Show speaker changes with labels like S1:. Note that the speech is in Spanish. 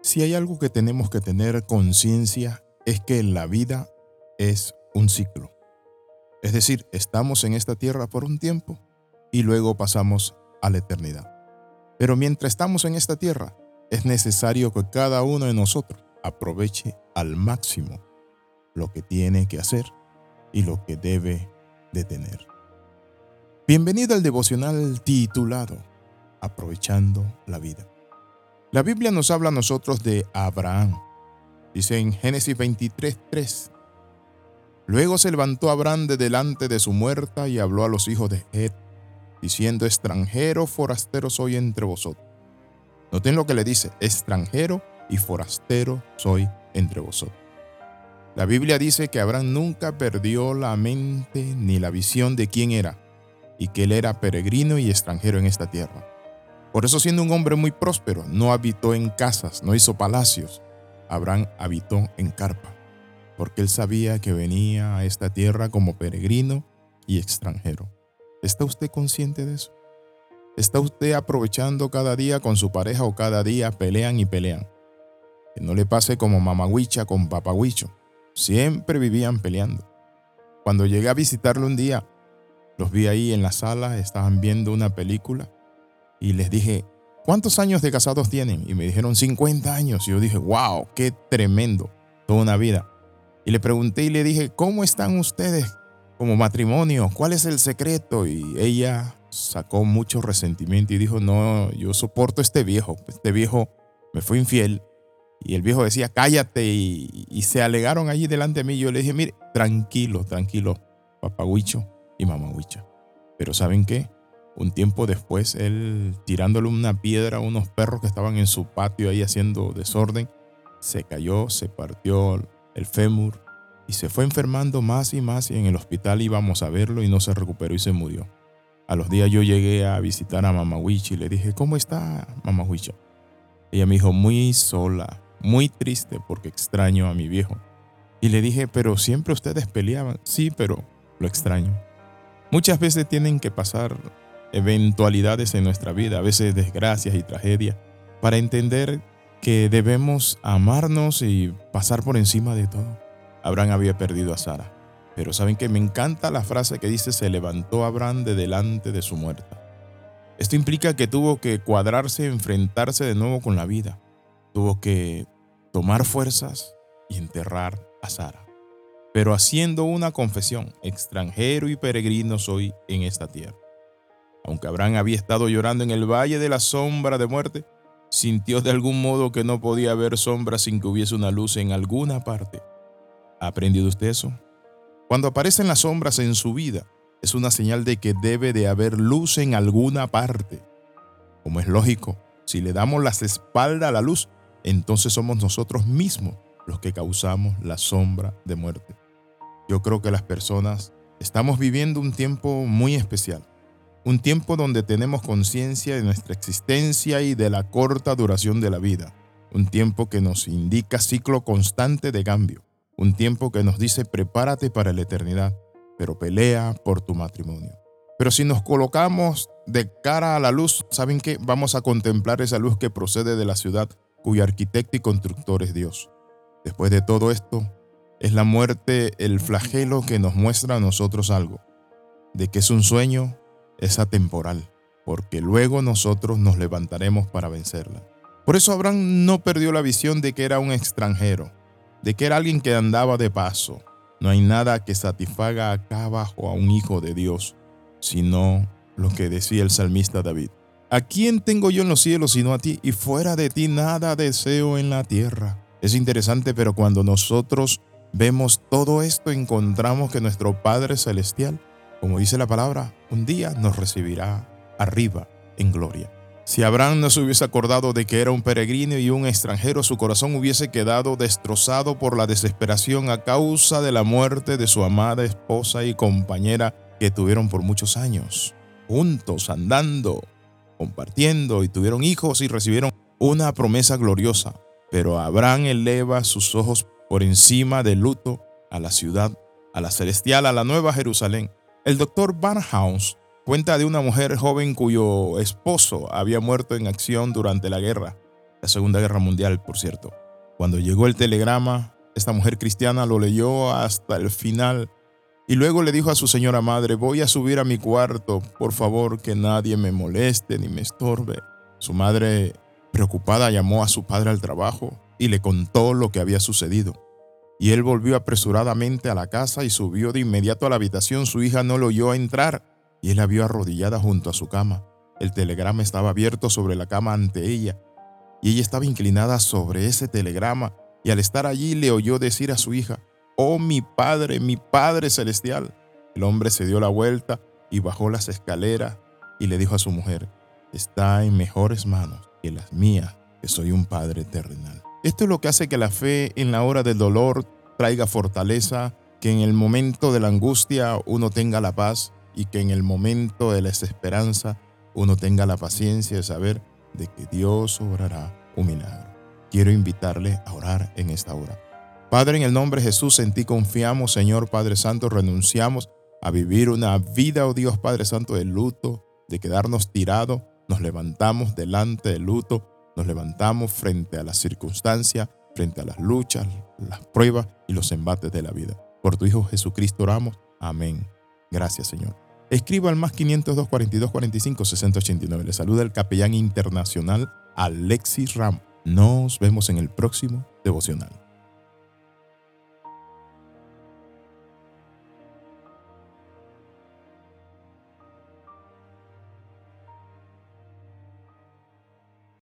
S1: Si hay algo que tenemos que tener conciencia es que la vida es un ciclo. Es decir, estamos en esta tierra por un tiempo y luego pasamos a la eternidad. Pero mientras estamos en esta tierra, es necesario que cada uno de nosotros aproveche al máximo lo que tiene que hacer y lo que debe de tener. Bienvenido al devocional titulado Aprovechando la vida. La Biblia nos habla a nosotros de Abraham. Dice en Génesis 23:3. Luego se levantó Abraham de delante de su muerta y habló a los hijos de Het, diciendo, extranjero, forastero soy entre vosotros. Noten lo que le dice, extranjero y forastero soy entre vosotros. La Biblia dice que Abraham nunca perdió la mente ni la visión de quién era y que él era peregrino y extranjero en esta tierra. Por eso siendo un hombre muy próspero, no habitó en casas, no hizo palacios. Abraham habitó en carpa, porque él sabía que venía a esta tierra como peregrino y extranjero. ¿Está usted consciente de eso? ¿Está usted aprovechando cada día con su pareja o cada día pelean y pelean? Que no le pase como mamahuicha con papahuicho Siempre vivían peleando. Cuando llegué a visitarlo un día, los vi ahí en la sala, estaban viendo una película y les dije, ¿cuántos años de casados tienen? Y me dijeron 50 años. Y yo dije, wow, qué tremendo, toda una vida. Y le pregunté y le dije, ¿cómo están ustedes como matrimonio? ¿Cuál es el secreto? Y ella sacó mucho resentimiento y dijo, no, yo soporto este viejo. Este viejo me fue infiel y el viejo decía, cállate. Y, se alegaron allí delante de mí. Yo le dije, mire, tranquilo, tranquilo, papahuicho y mamahuicha. Pero ¿saben qué? Un tiempo después, él tirándole una piedra a unos perros que estaban en su patio ahí haciendo desorden, se cayó, se partió el fémur y se fue enfermando más y más y en el hospital íbamos a verlo y no se recuperó y se murió. A los días yo llegué a visitar a Mamahuicha y le dije, ¿cómo está Mamahuicha? Ella me dijo, muy sola, muy triste porque extraño a mi viejo. Y le dije, pero siempre ustedes peleaban. Sí, pero lo extraño. Muchas veces tienen que pasar eventualidades en nuestra vida, a veces desgracias y tragedias, para entender que debemos amarnos y pasar por encima de todo. Abraham había perdido a Sara. Pero saben que me encanta la frase que dice, se levantó Abraham de delante de su muerta. Esto implica que tuvo que cuadrarse, enfrentarse de nuevo con la vida tuvo que tomar fuerzas y enterrar a Sara. Pero haciendo una confesión, extranjero y peregrino soy en esta tierra. Aunque Abraham había estado llorando en el valle de la sombra de muerte, sintió de algún modo que no podía haber sombra sin que hubiese una luz en alguna parte. ¿Ha aprendido usted eso? Cuando aparecen las sombras en su vida, es una señal de que debe de haber luz en alguna parte. Como es lógico, si le damos las espaldas a la luz, entonces somos nosotros mismos los que causamos la sombra de muerte. Yo creo que las personas estamos viviendo un tiempo muy especial, un tiempo donde tenemos conciencia de nuestra existencia y de la corta duración de la vida, un tiempo que nos indica ciclo constante de cambio, un tiempo que nos dice prepárate para la eternidad, pero pelea por tu matrimonio. Pero si nos colocamos de cara a la luz, ¿saben qué? Vamos a contemplar esa luz que procede de la ciudad cuyo arquitecto y constructor es Dios. Después de todo esto, es la muerte el flagelo que nos muestra a nosotros algo, de que es un sueño, es atemporal, porque luego nosotros nos levantaremos para vencerla. Por eso Abraham no perdió la visión de que era un extranjero, de que era alguien que andaba de paso. No hay nada que satisfaga acá abajo a un hijo de Dios, sino lo que decía el salmista David. ¿A quién tengo yo en los cielos sino a ti? Y fuera de ti nada deseo en la tierra. Es interesante, pero cuando nosotros vemos todo esto, encontramos que nuestro Padre Celestial, como dice la palabra, un día nos recibirá arriba en gloria. Si Abraham no se hubiese acordado de que era un peregrino y un extranjero, su corazón hubiese quedado destrozado por la desesperación a causa de la muerte de su amada esposa y compañera que tuvieron por muchos años, juntos, andando, compartiendo y tuvieron hijos y recibieron una promesa gloriosa. Pero Abraham eleva sus ojos por encima del luto a la ciudad, a la celestial, a la nueva Jerusalén. El doctor Barnhouse cuenta de una mujer joven cuyo esposo había muerto en acción durante la guerra. la Segunda Guerra Mundial, por cierto. Cuando llegó el telegrama, esta mujer cristiana lo leyó hasta el final y luego le dijo a su señora madre, voy a subir a mi cuarto, por favor que nadie me moleste ni me estorbe. Su madre, preocupada, llamó a su padre al trabajo y le contó lo que había sucedido. Y él volvió apresuradamente a la casa y subió de inmediato a la habitación. Su hija no lo oyó entrar y él la vio arrodillada junto a su cama. El telegrama estaba abierto sobre la cama ante ella y ella estaba inclinada sobre ese telegrama y al estar allí le oyó decir a su hija, Oh mi Padre, mi Padre Celestial. El hombre se dio la vuelta y bajó las escaleras y le dijo a su mujer, está en mejores manos que las mías, que soy un Padre terrenal. Esto es lo que hace que la fe en la hora del dolor traiga fortaleza, que en el momento de la angustia uno tenga la paz y que en el momento de la desesperanza uno tenga la paciencia de saber de que Dios obrará un milagro. Quiero invitarle a orar en esta hora. Padre, en el nombre de Jesús, en ti confiamos, Señor Padre Santo, renunciamos a vivir una vida, oh Dios Padre Santo, de luto, de quedarnos tirados, nos levantamos delante del luto, nos levantamos frente a las circunstancias, frente a las luchas, las pruebas y los embates de la vida. Por tu Hijo Jesucristo oramos. Amén. Gracias, Señor. Escriba al más 502 42 45 689. Le saluda el capellán internacional Alexis Ram. Nos vemos en el próximo devocional.